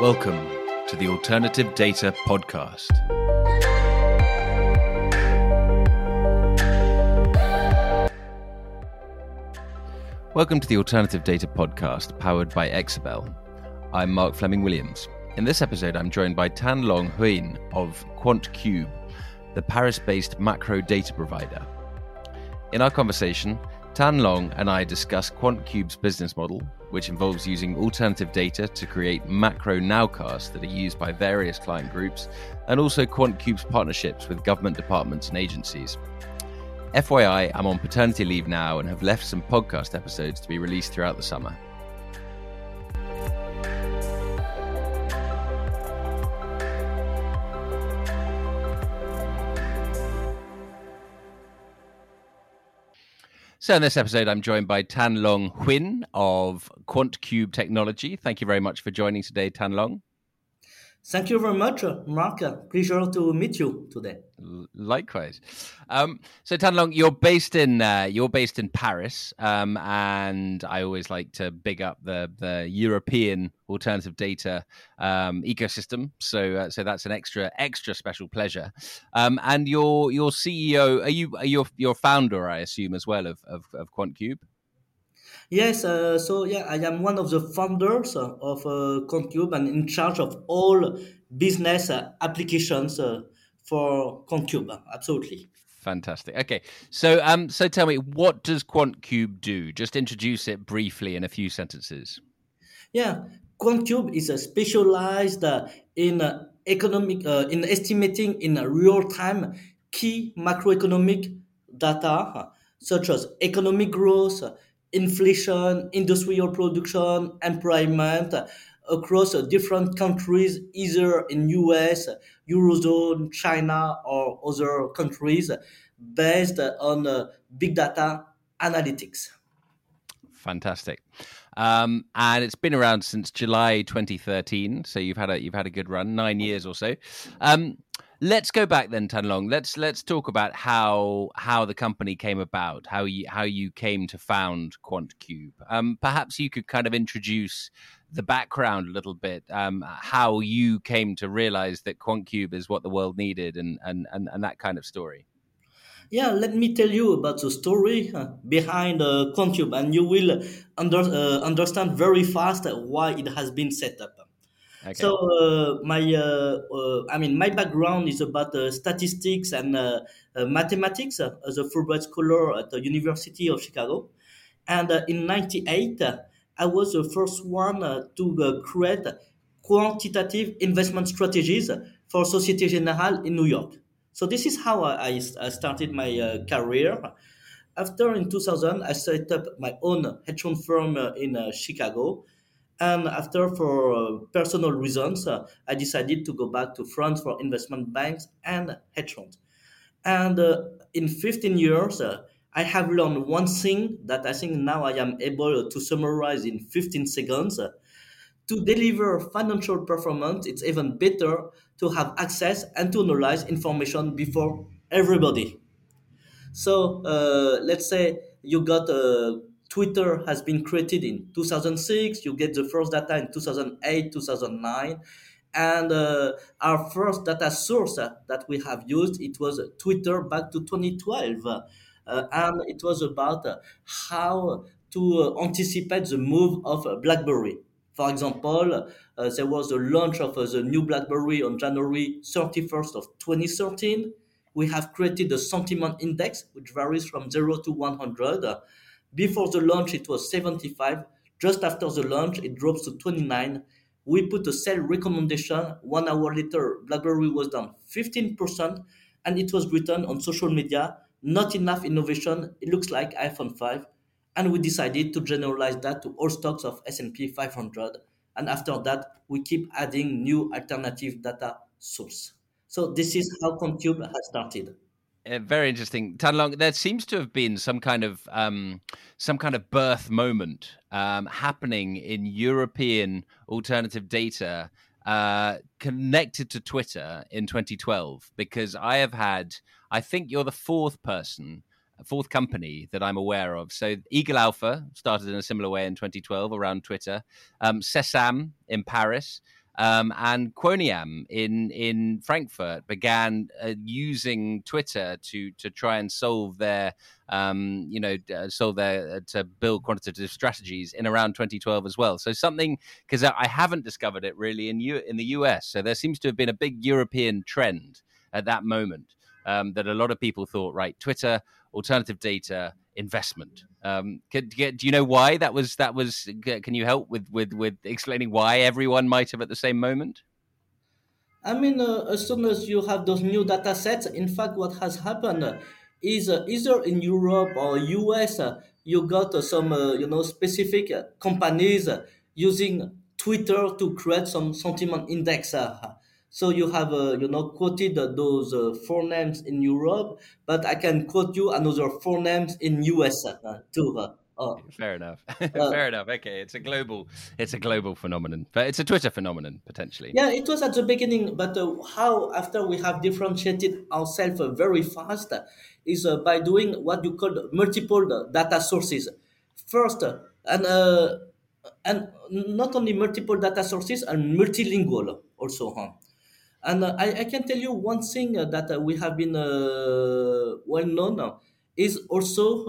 Welcome to the Alternative Data Podcast. Welcome to the Alternative Data Podcast, powered by Exabel. I'm Mark Fleming Williams. In this episode, I'm joined by Thanh-Long Huynh of QuantCube, the Paris based macro data provider. In our conversation, Thanh-Long and I discuss QuantCube's business model, which involves using alternative data to create macro nowcasts that are used by various client groups, and also QuantCube's partnerships with government departments and agencies. FYI, I'm on paternity leave now and have left some podcast episodes to be released throughout the summer. So, in this episode, I'm joined by Thanh-Long Huynh of QuantCube Technology. Thank you very much for joining today, Thanh-Long. Thank you very much, Mark. Pleasure to meet you today. Likewise. Um, so Thanh-Long, you're based in uh, you're based in Paris, um, and I always like to big up the the European alternative data um, ecosystem. So uh, so that's an extra extra special pleasure. Um, and your your CEO, are you are you your founder, I assume, as well of of, of QuantCube? Yes, uh, so yeah, I am one of the founders of uh, QuantCube and in charge of all business uh, applications uh, for QuantCube. Absolutely. Fantastic. Okay, so um, so tell me, what does QuantCube do? Just introduce it briefly in a few sentences. Yeah, QuantCube is a specialized uh, in uh, economic uh, in estimating in real time key macroeconomic data such as economic growth inflation, industrial production, employment across different countries, either in US, Eurozone, China, or other countries, based on uh, big data analytics. Fantastic. Um, and it's been around since July 2013, so you've had a you've had a good run, nine years or so. Um, Let's go back then, Thanh-Long. Let's let's talk about how how the company came about, how you how you came to found QuantCube. Um, perhaps you could kind of introduce the background a little bit, um, how you came to realize that QuantCube is what the world needed, and and and, and that kind of story. Yeah, let me tell you about the story uh, behind uh, QuantCube, and you will under, uh, understand very fast why it has been set up. Okay. So uh, my, uh, uh, I mean, my background is about uh, statistics and uh, mathematics as a Fulbright scholar at the University of Chicago, and in '98 I was the first one to create quantitative investment strategies for Societe Generale in New York. So this is how I, I started my career. After in 2000, I set up my own hedge fund firm in Chicago and after, for uh, personal reasons, uh, I decided to go back to France for investment banks and hedge funds. And uh, in 15 years, I have learned one thing that I think now I am able to summarize in 15 seconds. to deliver financial performance, it's even better to have access and to analyze information before everybody. So uh, let's say you got a Twitter has been created in 2006. You get the first data in 2008, 2009. And uh, our first data source uh, that we have used, it was Twitter back to 2012. Uh, and it was about uh, how to uh, anticipate the move of BlackBerry. For example, uh, there was the launch of the new BlackBerry on January 31st of 2013. We have created a sentiment index, which varies from 0 to 100 before the launch, it was 75. Just after the launch, it drops to 29. We put a sell recommendation. One hour later, BlackBerry was down 15%, and it was written on social media. Not enough innovation. It looks like iPhone 5, and we decided to generalize that to all stocks of S&P 500. And after that, we keep adding new alternative data source. So this is how QuantCube has started. Very interesting, Thanh-Long. There seems to have been some kind of um, some kind of birth moment um, happening in European alternative data uh, connected to Twitter in 2012. Because I have had, I think you're the fourth person, fourth company that I'm aware of. So Eagle Alpha started in a similar way in 2012 around Twitter. Um, SESAMm in Paris. Um, and Quoniam in in Frankfurt began uh, using Twitter to to try and solve their um, you know uh, solve their uh, to build quantitative strategies in around 2012 as well. So something because I haven't discovered it really in U- in the US. So there seems to have been a big European trend at that moment um, that a lot of people thought right Twitter alternative data investment. Um, do you know why that was? That was. Can you help with with with explaining why everyone might have at the same moment? I mean, uh, as soon as you have those new data sets, in fact, what has happened is uh, either in Europe or US, uh, you got uh, some uh, you know specific uh, companies using Twitter to create some sentiment index so you have, uh, you know, quoted those uh, four names in Europe, but I can quote you another four names in US uh, too. Uh, oh. Fair enough. Fair enough. Okay, it's a global, it's a global phenomenon, but it's a Twitter phenomenon potentially. Yeah, it was at the beginning, but uh, how after we have differentiated ourselves very fast is uh, by doing what you call multiple data sources. First, and and not only multiple data sources and multilingual also. Huh? And uh, I, I can tell you one thing uh, that uh, we have been uh, well known is also,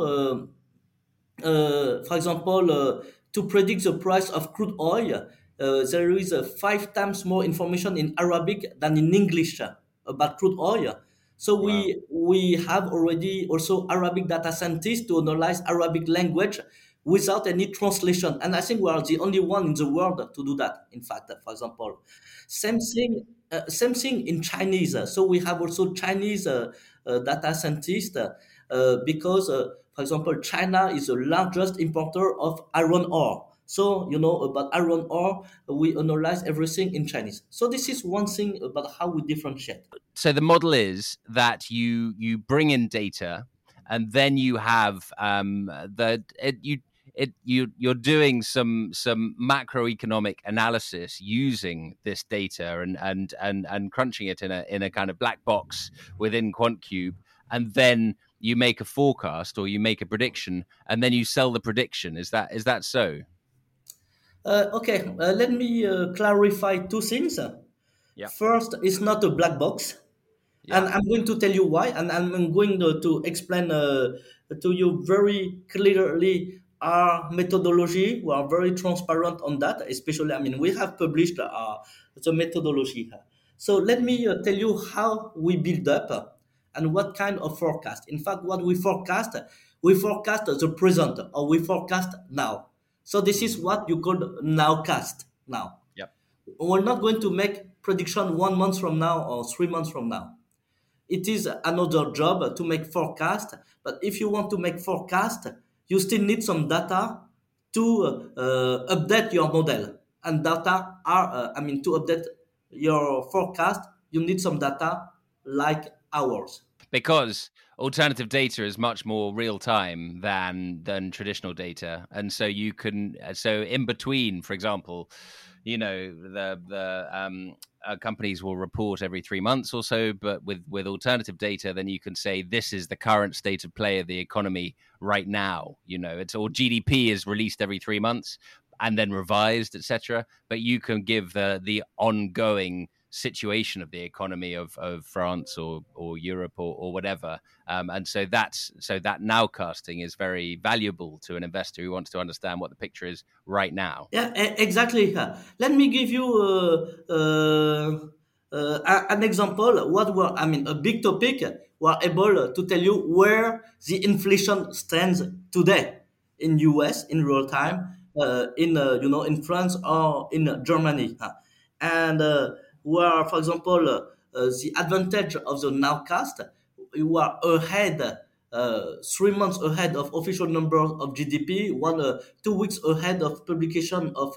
uh, for example, to predict the price of crude oil, there is five times more information in Arabic than in English about crude oil. So wow. we we have already also Arabic data scientists to analyze Arabic language without any translation. And I think we are the only one in the world to do that. In fact, for example, same thing same thing in Chinese. So we have also Chinese uh, uh, data scientists because, for example, China is the largest importer of iron ore. So, you know, about iron ore, we analyze everything in Chinese. So this is one thing about how we differentiate. So the model is that you you bring in data and then you have um, the it, you it you you're doing some some macroeconomic analysis using this data and and and and crunching it in a in a kind of black box within QuantCube, and then you make a forecast or you make a prediction, and then you sell the prediction. Is that is that so? Uh, okay, uh, let me uh, clarify two things. Yeah. First, it's not a black box. Yeah. And I'm going to tell you why, and I'm going to, to explain uh, to you very clearly our methodology. We are very transparent on that, especially, I mean, we have published uh, the methodology. So let me uh, tell you how we build up and what kind of forecast. In fact, what we forecast, we forecast the present or we forecast now. So this is what you call nowcast now. Yep. We're not going to make prediction one month from now or three months from now. It is another job to make forecast. But if you want to make forecast, you still need some data to uh, update your model. And data are, uh, I mean, to update your forecast, you need some data like ours. Because alternative data is much more real time than than traditional data, and so you can so in between, for example, you know the the um, uh, companies will report every three months or so, but with with alternative data, then you can say this is the current state of play of the economy right now. You know, it's or GDP is released every three months and then revised, etc. But you can give the the ongoing situation of the economy of, of France or, or Europe or, or whatever. Um, and so that's so that nowcasting is very valuable to an investor who wants to understand what the picture is right now. Yeah, exactly. Let me give you uh, uh, uh, an example. What were I mean a big topic. We're able to tell you where the inflation stands today in US in real time, uh, in uh, you know in France or in Germany, and uh, where, for example, uh, the advantage of the nowcast, you are ahead, uh, three months ahead of official numbers of GDP, one uh, two weeks ahead of publication of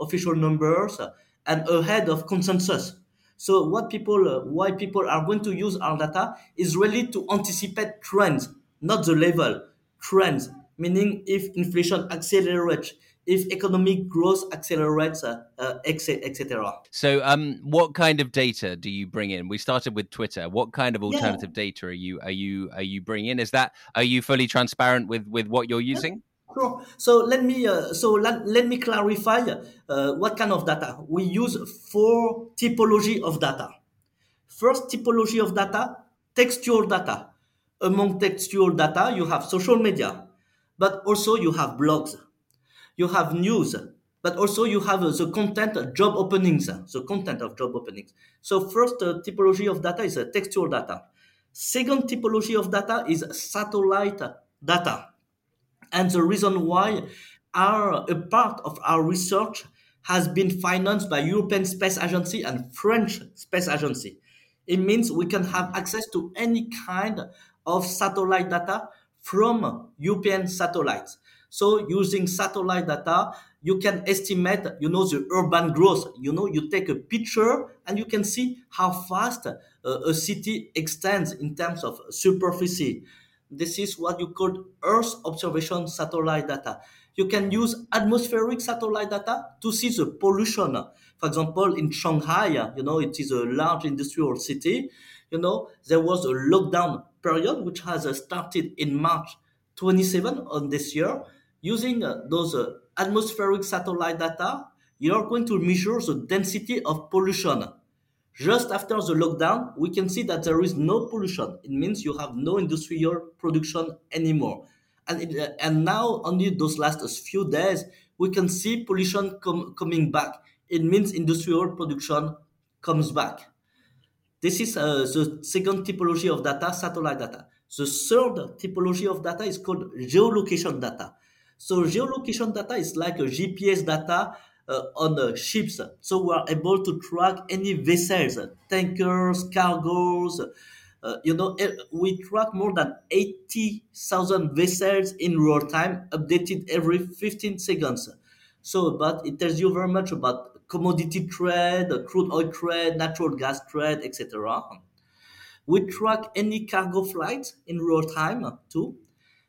official numbers, and ahead of consensus. So what people, uh, why people are going to use our data is really to anticipate trends, not the level, trends. Meaning, if inflation accelerates, if economic growth accelerates, uh, uh, etc. So, um, what kind of data do you bring in? We started with Twitter. What kind of alternative yeah. data are you are you are you bringing in? Is that are you fully transparent with with what you're using? Sure. So let me uh, so let, let me clarify uh, what kind of data we use. Four typology of data. First typology of data, textual data. Among textual data, you have social media, but also you have blogs, you have news, but also you have uh, the content job openings, the content of job openings. So first uh, typology of data is uh, textual data. Second typology of data is satellite data. And the reason why our, a part of our research has been financed by European Space Agency and French Space Agency. It means we can have access to any kind of satellite data from European satellites. So using satellite data, you can estimate, you know, the urban growth. You know, you take a picture and you can see how fast uh, a city extends in terms of superficie. This is what you call Earth observation satellite data. You can use atmospheric satellite data to see the pollution. For example, in Shanghai, you know, it is a large industrial city. You know, there was a lockdown period which has started in March 27 on this year. Using uh, those uh, atmospheric satellite data, you are going to measure the density of pollution just after the lockdown, we can see that there is no pollution. It means you have no industrial production anymore. And, it, uh, and now, only those last few days, we can see pollution com- coming back. It means industrial production comes back. This is uh, the second typology of data, satellite data. The third typology of data is called geolocation data. So geolocation data is like a GPS data uh, on the ships. So we are able to track any vessels, tankers, cargoes. Uh, you know, eh, we track more than 80,000 vessels in real time, updated every 15 seconds. So, but it tells you very much about commodity trade, crude oil trade, natural gas trade, etc. We track any cargo flight in real time too.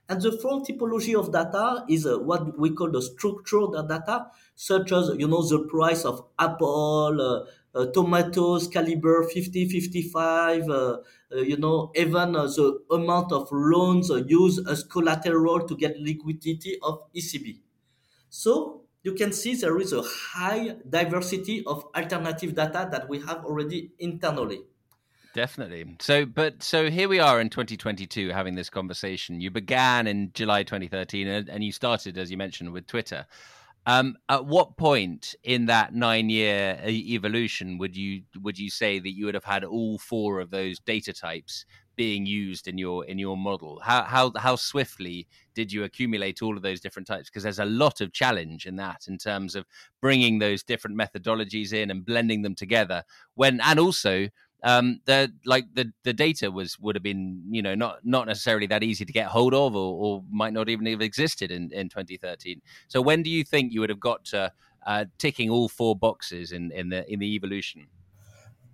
And the fourth typology of data is uh, what we call the structured data, such as, you know, the price of Apple, uh, uh, tomatoes, caliber 50, 55, uh, uh, you know, even the amount of loans used as collateral to get liquidity of ECB. So you can see there is a high diversity of alternative data that we have already internally. Definitely. So, but so here we are in 2022 having this conversation. You began in July 2013 and you started, as you mentioned, with Twitter. Um, at what point in that nine-year evolution would you would you say that you would have had all four of those data types being used in your in your model? How how how swiftly did you accumulate all of those different types? Because there's a lot of challenge in that in terms of bringing those different methodologies in and blending them together. When and also um, the like the the data was would have been you know not not necessarily that easy to get hold of, or, or might not even have existed in in 2013. So when do you think you would have got to uh, ticking all four boxes in in the in the evolution?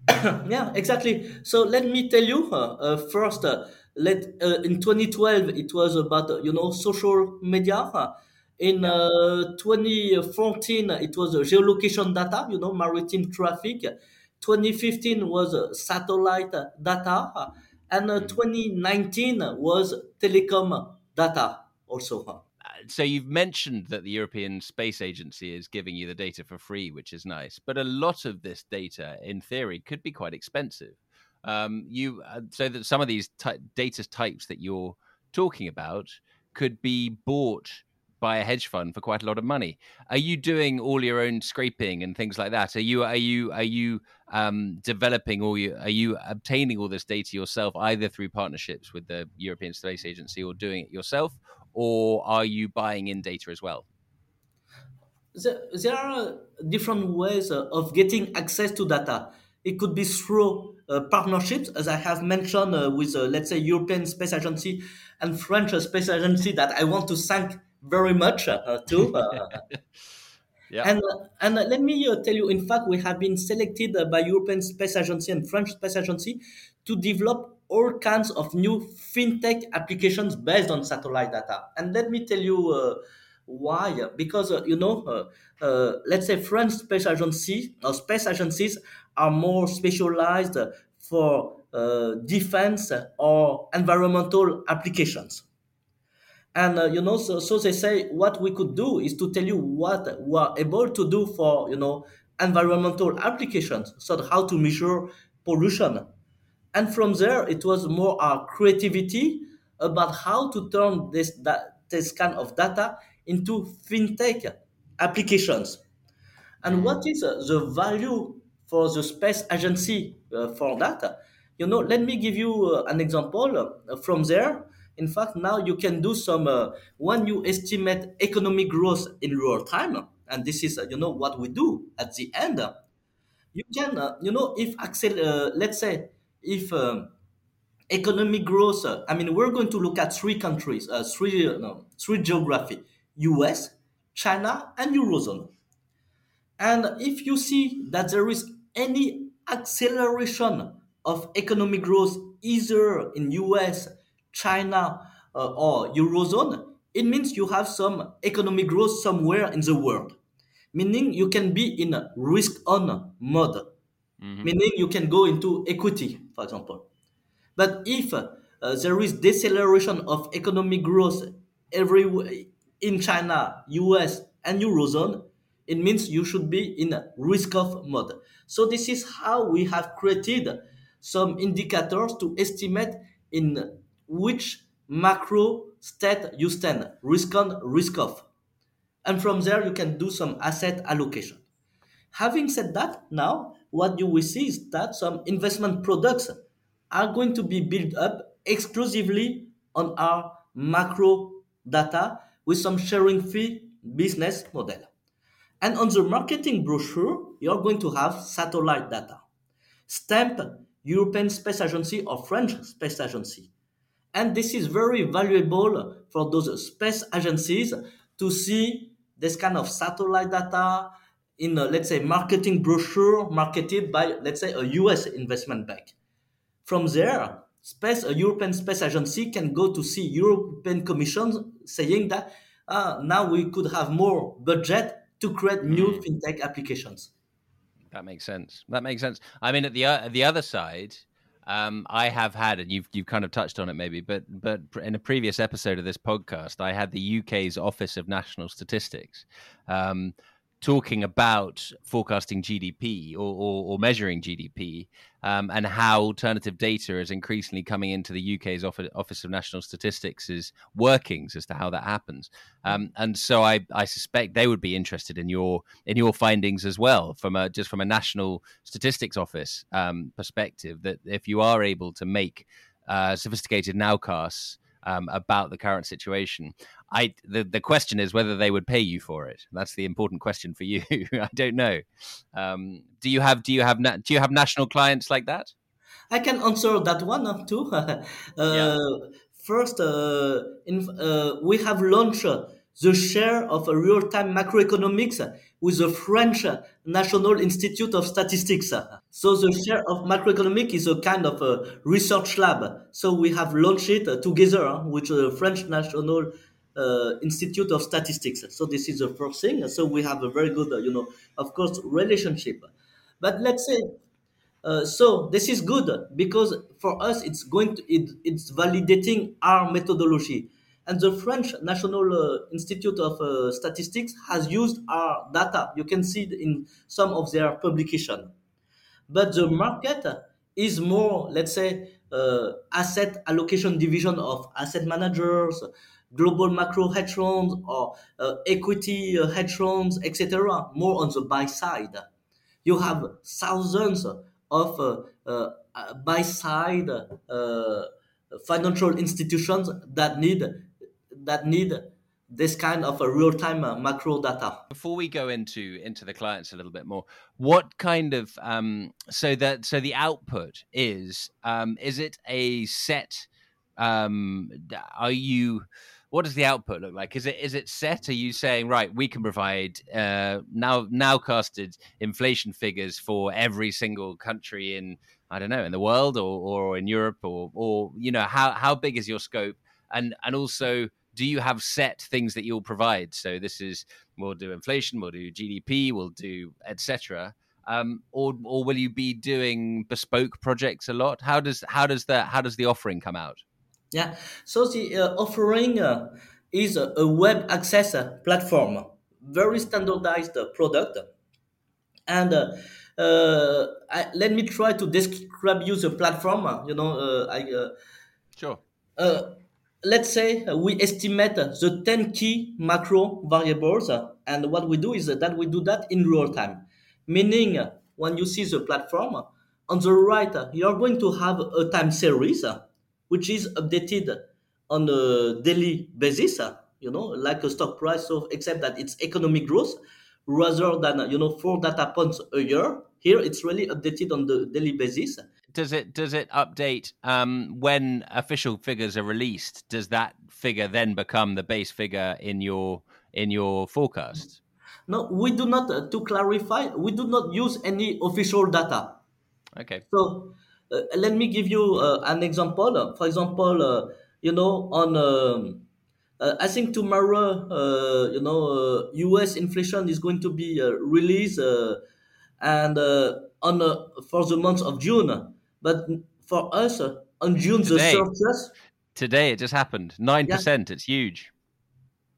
yeah, exactly. So let me tell you uh, uh, first. Uh, let uh, in 2012 it was about uh, you know social media. in 2014 it was geolocation data, you know maritime traffic. 2015 was uh, satellite data, and uh, 2019 was telecom data also. So you've mentioned that the European Space Agency is giving you the data for free, which is nice. But a lot of this data, in theory, could be quite expensive. Um, you uh, so that some of these ty- data types that you're talking about could be bought by a hedge fund for quite a lot of money. Are you doing all your own scraping and things like that? Are you are you are you um, developing you are you obtaining all this data yourself, either through partnerships with the European Space Agency or doing it yourself, or are you buying in data as well? There, there are different ways of getting access to data. It could be through uh, partnerships, as I have mentioned uh, with, uh, let's say, European Space Agency and French Space Agency, that I want to thank very much uh, too. Uh, yeah. And uh, and let me tell you, in fact, we have been selected by European Space Agency and French Space Agency to develop all kinds of new fintech applications based on satellite data. And let me tell you why because uh, you know uh, uh, let's say french space agency or space agencies are more specialized for defense or environmental applications And uh, you know, so, so they say what we could do is to tell you what we are able to do for you know environmental applications, so how to measure pollution. And from there, it was more our creativity about how to turn this that, this kind of data into fintech applications. And what is uh, the value for the space agency uh, for that? You know, let me give you uh, an example uh, from there. In fact, now you can do some uh, when you estimate economic growth in real time, and this is uh, you know what we do at the end. You can you know if accel- let's say if um, economic growth. Uh, I mean, we're going to look at three countries, uh, three uh, no, three geography: U.S., China, and eurozone. And if you see that there is any acceleration of economic growth either in US, China, uh, or eurozone, it means you have some economic growth somewhere in the world. Meaning you can be in a risk on mode. Mm-hmm. Meaning you can go into equity, for example. But if uh, there is deceleration of economic growth every in China, US, and eurozone, it means you should be in a risk off mode. So this is how we have created some indicators to estimate in which macro state you stand, risk on, risk off. And from there, you can do some asset allocation. Having said that, now what you will see is that some investment products are going to be built up exclusively on our macro data with some sharing fee business model. And on the marketing brochure, you're going to have satellite data, stamped European Space Agency or French Space Agency. And this is very valuable for those space agencies to see this kind of satellite data in, a, let's say, marketing brochure marketed by, let's say, a US investment bank. From there, space, a European Space Agency can go to see European Commission saying that uh, now we could have more budget to create new mm. fintech applications. That makes sense. That makes sense. I mean, at the uh, the other side, um, I have had, and you've you've kind of touched on it maybe, but but in a previous episode of this podcast, I had the UK's Office of National Statistics. Um, talking about forecasting GDP or, or, or measuring GDP um, and how alternative data is increasingly coming into the UK's Office of National Statistics' is workings as to how that happens. Um, and so I, I, suspect they would be interested in your in your findings as well from a just from a national statistics office um, perspective. That if you are able to make uh, sophisticated nowcasts um, about the current situation. I the, the question is whether they would pay you for it. That's the important question for you. I don't know. Um, do you have do you have na- do you have national clients like that? I can answer that one too. uh, yeah. First, uh, in, uh, we have launched the share of real-time macroeconomics with the French National Institute of Statistics. So the share of macroeconomic is a kind of a research lab. So we have launched it together with the French National uh, Institute of Statistics. So this is the first thing. So we have a very good, uh, you know, of course, relationship. But let's say, uh, so this is good because for us it's going to it, it's validating our methodology. And the French National uh, Institute of uh, Statistics has used our data. You can see it in some of their publication. But the market is more, let's say, uh, asset allocation division of asset managers, global macro hedge funds, or uh, equity uh, hedge funds, etc. More on the buy side. You have thousands of uh, uh, buy side financial institutions that need that need this kind of a real-time uh, macro data before we go into into the clients a little bit more what kind of um, so that so the output is um, is it a set um, are you what does the output look like is it is it set are you saying right we can provide uh, now now casted inflation figures for every single country in i don't know in the world or, or in europe or or you know how how big is your scope and and also do you have set things that you'll provide? So this is we'll do inflation, we'll do GDP, we'll do etc. Um, or or will you be doing bespoke projects a lot? How does how does the how does the offering come out? Yeah, so the uh, offering uh, is a, a web access platform, very standardized product. And uh, uh, I, let me try to describe you the platform. You know, uh, I sure. let's say we estimate the 10 key macro variables, and what we do is that we do that in real time, meaning when you see the platform on the right, you're going to have a time series which is updated on a daily basis, you know, like a stock price, so except that it's economic growth rather than you know four data points a year. Here, it's really updated on the daily basis. Does it does it update um, when official figures are released? Does that figure then become the base figure in your in your forecast? No, we do not. Uh, to clarify, we do not use any official data. Okay. So uh, let me give you uh, an example. For example, uh, you know on um, uh, I think tomorrow, uh, you know, U.S. Uh, inflation is going to be released, and on for the month of June. But for us, on June today, the thirtieth. Today it just happened. Nine yeah. percent. It's huge.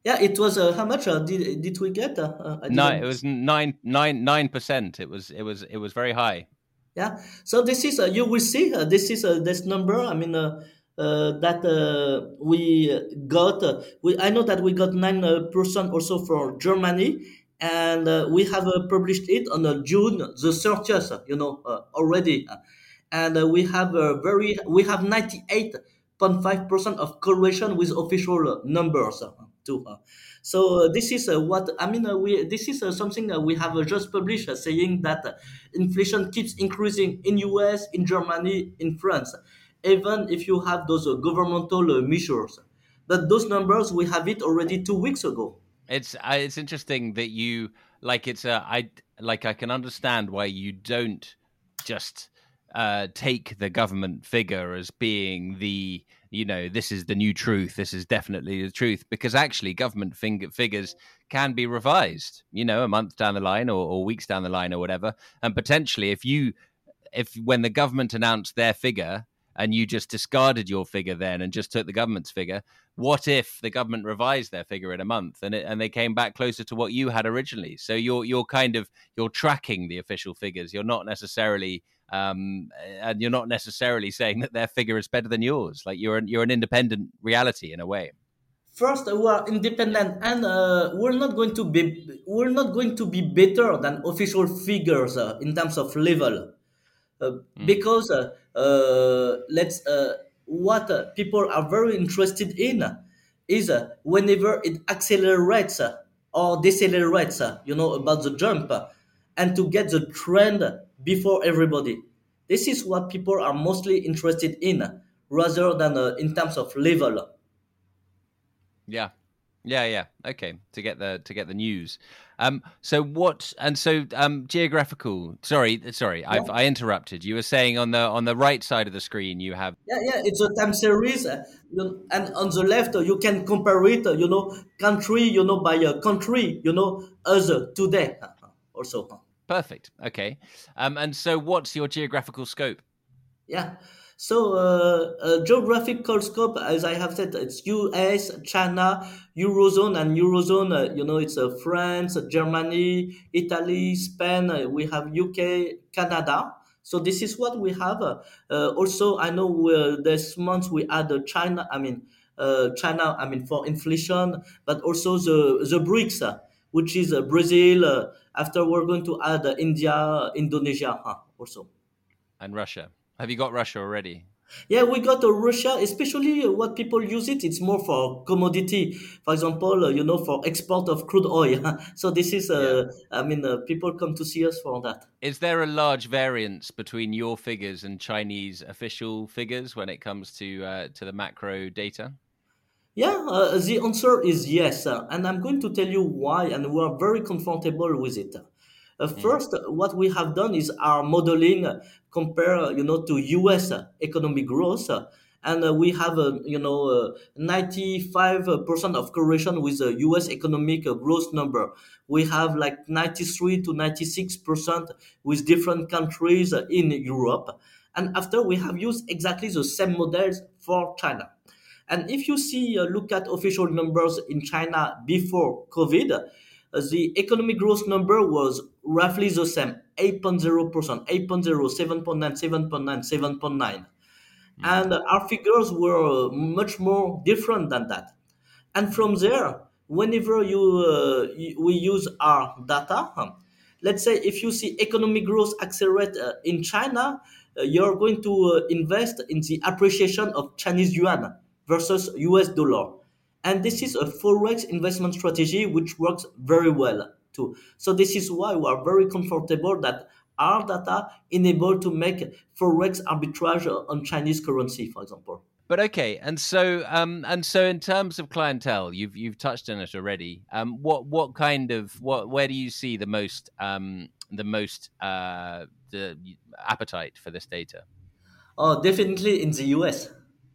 Yeah, it was uh, how much uh, did did we get? Uh, no, it was nine nine nine percent. It was it was it was very high. Yeah, so this is uh, you will see uh, this is uh, this number. I mean, uh, that uh, we got. Uh, we, I know that we got nine percent also for Germany, and we have published it on June the thirtieth. You know already, and we have a very we have ninety eight point five percent of correlation with official numbers too. So uh, this is uh, what I mean. Uh, we this is something that we have just published, saying that inflation keeps increasing in U.S., in Germany, in France even if you have those uh, governmental uh, measures. But those numbers, we have it already two weeks ago. It's uh, it's interesting that you like it's I like I can understand why you don't just uh, take the government figure as being the you know this is the new truth this is definitely the truth because actually government figures can be revised you know a month down the line or, or weeks down the line or whatever. And potentially if you if when the government announced their figure and you just discarded your figure then and just took the government's figure what if the government revised their figure in a month and it, and they came back closer to what you had originally? So you're you're kind of you're tracking the official figures. You're not necessarily um, and you're not necessarily saying that their figure is better than yours. Like you're an, you're an independent reality in a way. First we are independent and uh, we're not going to be we're not going to be better than official figures uh, in terms of level. Uh, mm. because uh, uh, let's uh, what uh, people are very interested in is whenever it accelerates or decelerates, you know, about the jump, and to get the trend before everybody. This is what people are mostly interested in, rather than in terms of level. Yeah, yeah, yeah. Okay, to get the to get the news. Um, so what? And so um, geographical. Sorry, sorry, yeah. I've I interrupted. You were saying on the on the right side of the screen you have. Yeah, yeah. It's a time series, uh, and on the left uh, you can compare it. Uh, you know, country. You know, by a country. You know, as today also. Perfect. Okay. Um, and so what's your geographical scope? Yeah. So, uh, geographical scope, as I have said, it's US, China, Eurozone, and Eurozone, uh, you know, it's uh, France, Germany, Italy, Spain, uh, we have UK, Canada. So this is what we have. Uh, also, I know this month we add China, I mean, China, I mean, for inflation, but also the, the BRICS, which is Brazil. After we're going to add India, Indonesia huh, also. And Russia. Have you got Russia already? Yeah, we got uh, Russia, especially what people use it. It's more for commodity. For example, uh, you know, for export of crude oil. so this is, uh, yeah. I mean, uh, people come to see us for that. Is there a large variance between your figures and Chinese official figures when it comes to uh, to the macro data? Yeah, uh, the answer is yes, uh, and I'm going to tell you why, and we are very comfortable with it. Uh, mm. first, what we have done is our modeling uh, compare, uh, you know, to U.S. economic growth, and we have, you know, 95% of correlation with the U.S. economic growth number. We have like 93 to 96% with different countries in Europe, and after we have used exactly the same models for China. And if you see, uh, look at official numbers in China before COVID, uh, the economic growth number was roughly the same 8.0%, 8.0, 7.9, 7.9, 7.9. Mm. And our figures were much more different than that. And from there, whenever you, uh, we use our data, let's say if you see economic growth accelerate uh, in China, uh, you're going to uh, invest in the appreciation of Chinese yuan versus US dollar. And this is a forex investment strategy which works very well too. So this is why we are very comfortable that our data enable to make forex arbitrage on Chinese currency, for example. But okay, and so um, and so in terms of clientele, you've you've touched on it already. Um, what what kind of what where do you see the most um, the most uh, the appetite for this data? Oh, definitely in the US,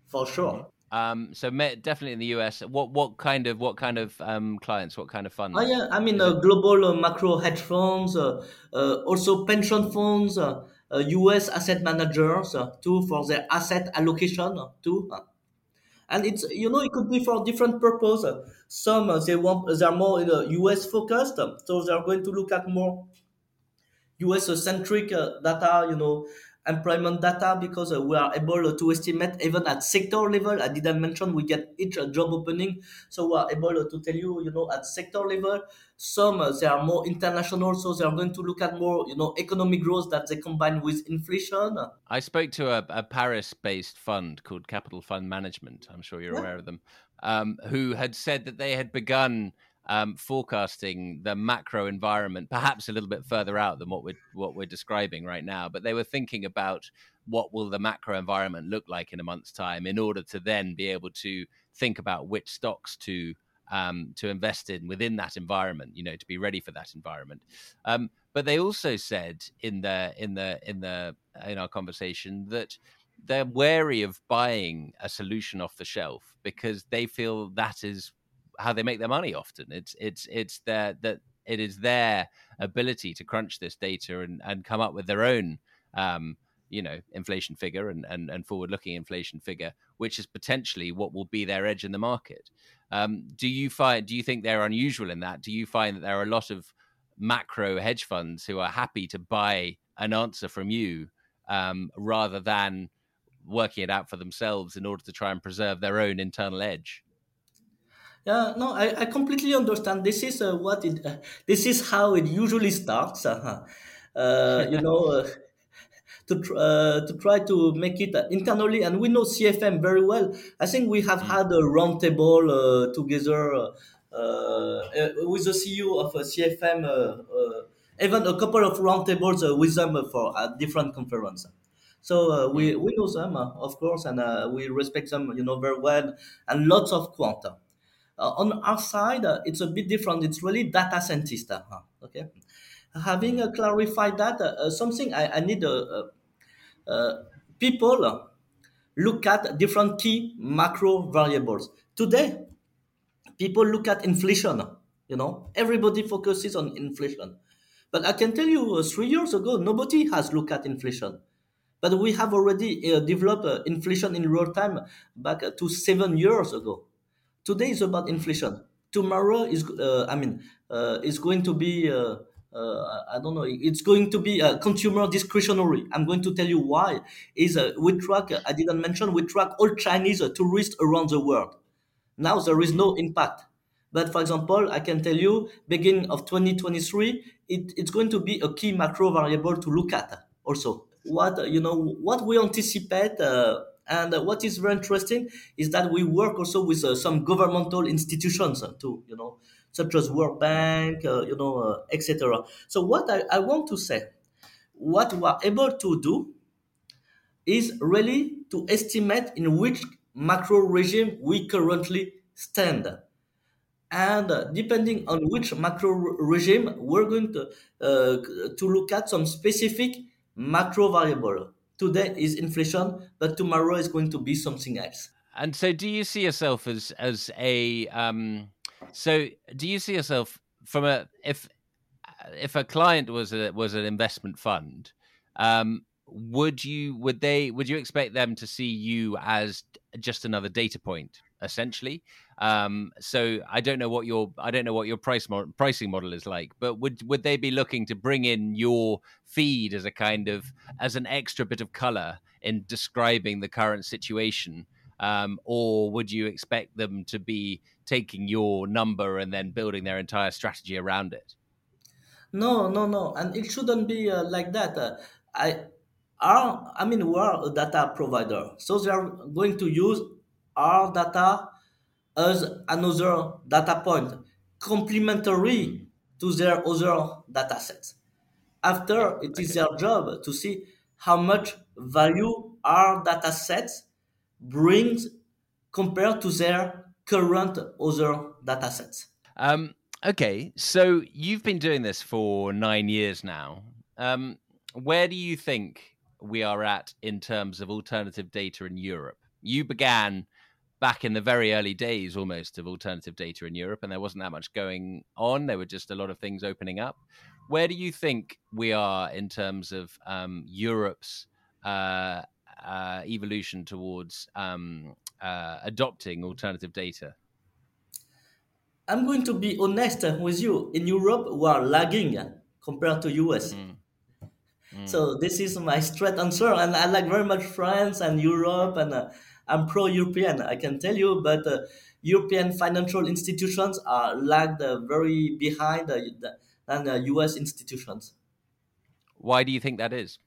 for sure. Um, so definitely in the US. What what kind of what kind of um, clients? What kind of funds? Oh yeah, I mean uh, global uh, macro hedge funds, uh, uh also pension funds. US uh, asset managers uh, too for their asset allocation too. And it's you know it could be for different purpose. Some they want they are more US focused, so they are going to look at more US centric data. You know employment data because uh, we are able to estimate even at sector level. I didn't mention we get each job opening, so we are able to tell you, you know, at sector level. Some uh, they are more international, so they are going to look at more, you know, economic growth that they combine with inflation. I spoke to a, a Paris-based fund called Capital Fund Management. I'm sure you're yeah. aware of them, um, who had said that they had begun um, forecasting the macro environment, perhaps a little bit further out than what we're what we're describing right now. But they were thinking about what will the macro environment look like in a month's time, in order to then be able to think about which stocks to um, to invest in within that environment. You know, to be ready for that environment. Um, but they also said in the in the in the in our conversation that they're wary of buying a solution off the shelf because they feel that is how they make their money. Often, it's it's it's their that it is their ability to crunch this data and and come up with their own. Um, you know inflation figure and, and, and forward looking inflation figure which is potentially what will be their edge in the market um, do you find do you think they're unusual in that do you find that there are a lot of macro hedge funds who are happy to buy an answer from you um, rather than working it out for themselves in order to try and preserve their own internal edge yeah, no, I, I completely understand. This is uh, what it. Uh, this is how it usually starts. Uh, uh you know, uh, to tr- uh, to try to make it internally, and we know CFM very well. I think we have mm. had a roundtable together with the CEO of CFM. even a couple of roundtables with them for a different conference. So we, mm. we know them, of course, and we respect them, you know, very well, and lots of quanta. Uh, on our side, uh, it's a bit different. It's really data scientist. Uh, okay, having clarified that, something I, I need people look at different key macro variables. Today, people look at inflation. You know, everybody focuses on inflation. But I can tell you, uh, three years ago, nobody has looked at inflation. But we have already uh, developed uh, inflation in real time back to seven years ago. Today is about inflation. Tomorrow is, uh, I mean, uh, is going to be, uh, uh, I don't know, it's going to be uh, consumer discretionary. I'm going to tell you why. Is uh, we track, I didn't mention, we track all Chinese tourists around the world. Now there is no impact. But for example, I can tell you, beginning of 2023, it, it's going to be a key macro variable to look at also. What you know, what we anticipate uh, and uh, what is very interesting is that we work also with uh, some governmental institutions uh, too, you know, such as World Bank, uh, you know, uh, etc. So what I, I want to say, what we are able to do is really to estimate in which macro regime we currently stand. And uh, depending on which macro regime, we're going to, to look at some specific macro variable today is inflation, but tomorrow is going to be something else. And so, do you see yourself as as a um, so do you see yourself from a if if a client was a was an investment fund, um, would you would they would you expect them to see you as just another data point essentially um, so i don't know what your i don't know what your price mo- pricing model is like but would would they be looking to bring in your feed as a kind of as an extra bit of color in describing the current situation? Um, or would you expect them to be taking your number and then building their entire strategy around it? No no no and it shouldn't be uh, like that uh, i are I mean we are a data provider, so they are going to use our data as another data point complementary to their other data sets. After it is their job to see how much value our data sets brings compared to their current other data sets. Um, okay, so you've been doing this for nine years now. Um, where do you think we are at in terms of alternative data in Europe. You began back in the very early days almost of alternative data in Europe, and there wasn't that much going on. There were just a lot of things opening up. Where do you think we are in terms of um, Europe's uh, uh, evolution towards um, uh, adopting alternative data? I'm going to be honest with you. In Europe, we are lagging compared to US. Mm. Mm. So this is my straight answer, and I like very much France and Europe, and uh, I'm pro-European. I can tell you, but uh, European financial institutions are lagged uh, very behind uh, than U.S. Uh, institutions. Why do you think that is?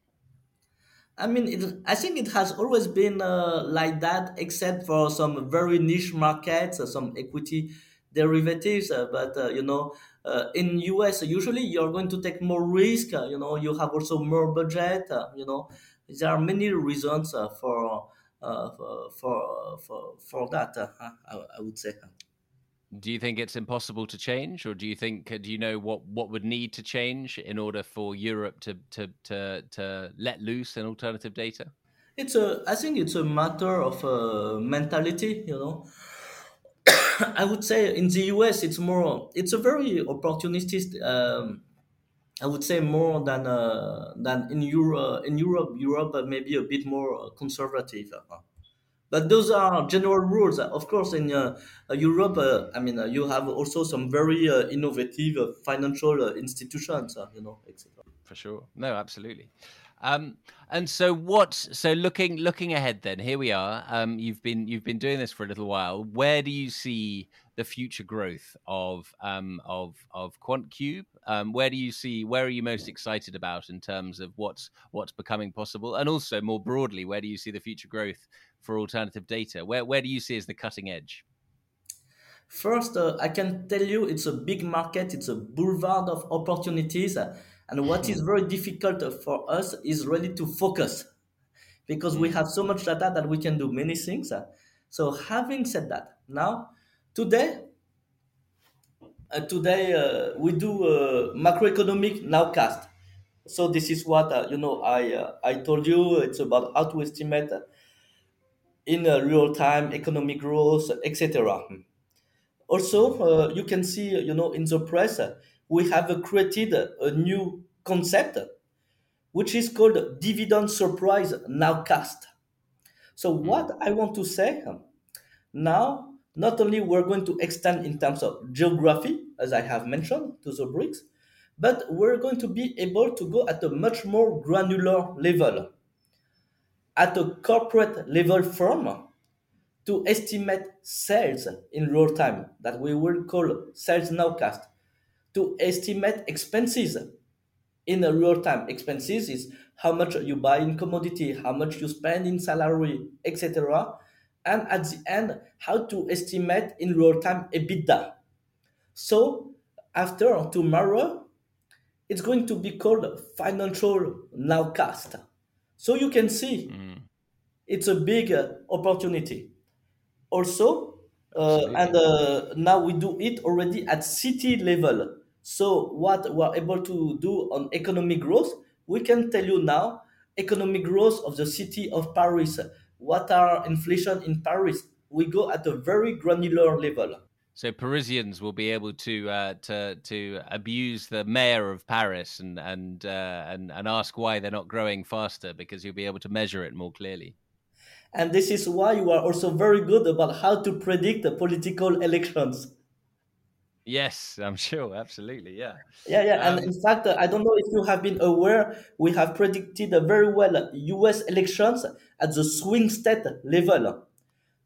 I mean, it, I think it has always been uh, like that, except for some very niche markets, some equity derivatives. but you know, uh, in US usually you're going to take more risk uh, you know you have also more budget uh, you know there are many reasons uh, for, uh, for for for that uh, I, I, would say do you think it's impossible to change or do you think do you know what what would need to change in order for Europe to to to, to let loose an alternative data? It's a i think it's a matter of mentality you know. I would say in the US it's more it's a very opportunistic um, I would say more than uh, than in Europe in Europe Europe uh, maybe a bit more conservative uh, but those are general rules. Of course in uh, Europe uh, I mean uh, you have also some very innovative financial institutions you know etc for sure. No absolutely um, and so what? So looking looking ahead, then here we are. Um, you've been you've been doing this for a little while. Where do you see the future growth of um, of of QuantCube? Um, where do you see? Where are you most excited about in terms of what's what's becoming possible? And also more broadly, where do you see the future growth for alternative data? Where where do you see as the cutting edge? First, uh, I can tell you it's a big market. It's a boulevard of opportunities. Uh, and what is very difficult for us is really to focus because we have so much data that we can do many things. So having said that, now today, uh, today uh, we do a macroeconomic nowcast. So this is what uh, you know. I uh, I told you it's about how to estimate in real time economic growth, etc. Also, uh, you can see you know in the press we have created a new concept, which is called dividend surprise nowcast. So hmm. what I want to say now, not only we're going to extend in terms of geography, as I have mentioned to the BRICS, but we're going to be able to go at a much more granular level, at a corporate level firm, to estimate sales in real time that we will call sales nowcast to estimate expenses in a real time. Expenses is how much you buy in commodity, how much you spend in salary, etc. And at the end, how to estimate in real time EBITDA. So after tomorrow, it's going to be called financial nowcast. So you can see mm. it's a big uh, opportunity. Also, uh, and uh, now we do it already at city level. So what we're able to do on economic growth, we can tell you now economic growth of the city of Paris. What are inflation in Paris? We go at a very granular level. So Parisians will be able to uh, to to abuse the mayor of Paris and and uh, and and ask why they're not growing faster because you'll be able to measure it more clearly. And this is why you are also very good about how to predict the political elections. Yes, I'm sure. Absolutely. Yeah. Yeah, yeah. Um, and in fact, I don't know if you have been aware, we have predicted very well US elections at the swing state level.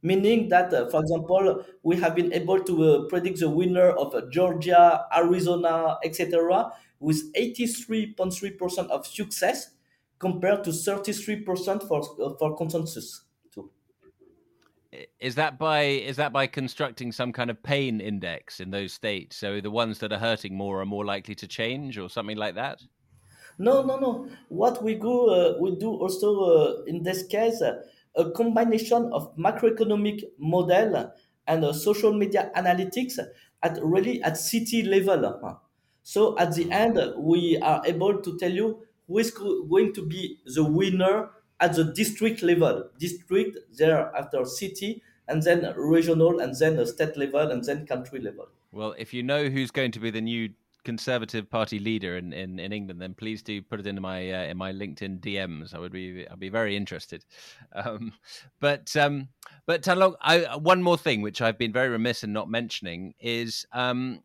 Meaning that, uh, for example, we have been able to uh, predict the winner of uh, Georgia, Arizona, etc., with 83.3% of success compared to 33% for, uh, for consensus is that by is that by constructing some kind of pain index in those states? So the ones that are hurting more are more likely to change or something like that? No no no. What we do uh, we do also uh, in this case uh, a combination of macroeconomic model and uh, social media analytics at really at city level. So at the end we are able to tell you who is going to be the winner at the district level, district, thereafter city, and then regional, and then state level, and then country level. Well, if you know who's going to be the new Conservative Party leader in, in, in England, then please do put it into my uh, in my LinkedIn DMs. I would be I'd be very interested. Um, but um, but Thanh-Long, I, one more thing which I've been very remiss in not mentioning is um,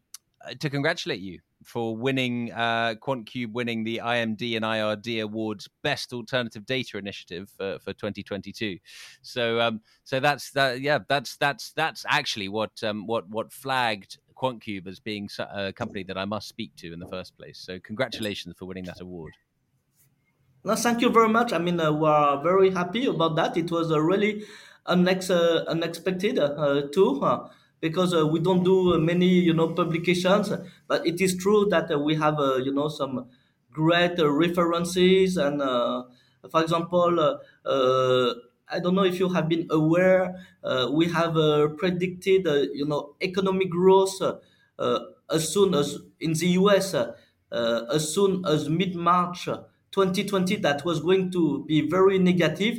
to congratulate you for winning uh, QuantCube winning the IMD and IRD awards Best Alternative Data Initiative for, for 2022. So um, so that's that yeah that's that's that's actually what um, what what flagged QuantCube as being a company that I must speak to in the first place. So congratulations for winning that award. No, thank you very much. I mean, uh, we are very happy about that. It was a really unex- uh, unexpected uh, too because uh, we don't do uh, many you know publications but it is true that uh, we have uh, you know some great uh, references and uh, for example i don't know if you have been aware we have predicted you know economic growth as soon as in the us as soon as mid march 2020 that was going to be very negative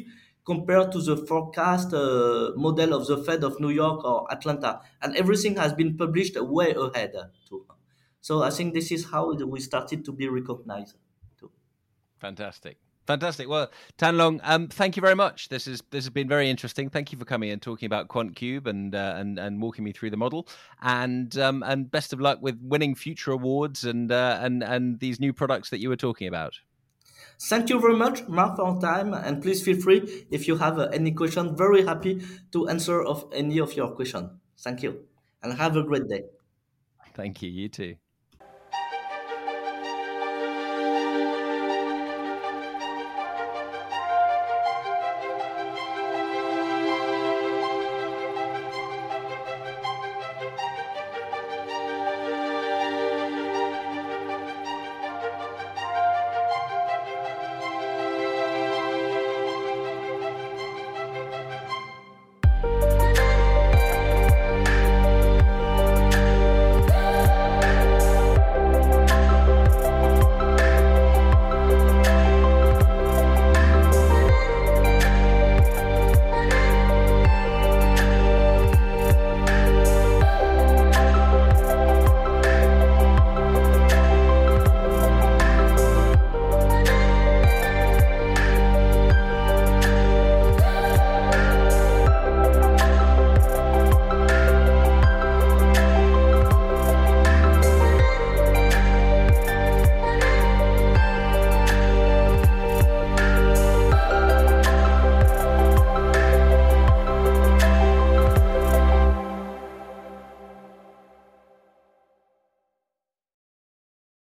compared to the forecast uh, model of the Fed of New York or Atlanta. And everything has been published way ahead. Too. So I think this is how we started to be recognized. Too. Fantastic. Fantastic. Well, Thanh-Long, um, thank you very much. This is this has been very interesting. Thank you for coming and talking about QuantCube and uh, and and walking me through the model. And um, and best of luck with winning future awards and uh, and and these new products that you were talking about. Thank you very much, Mark, for time. And please feel free if you have uh, any question. Very happy to answer of any of your question. Thank you, and have a great day. Thank you. You too.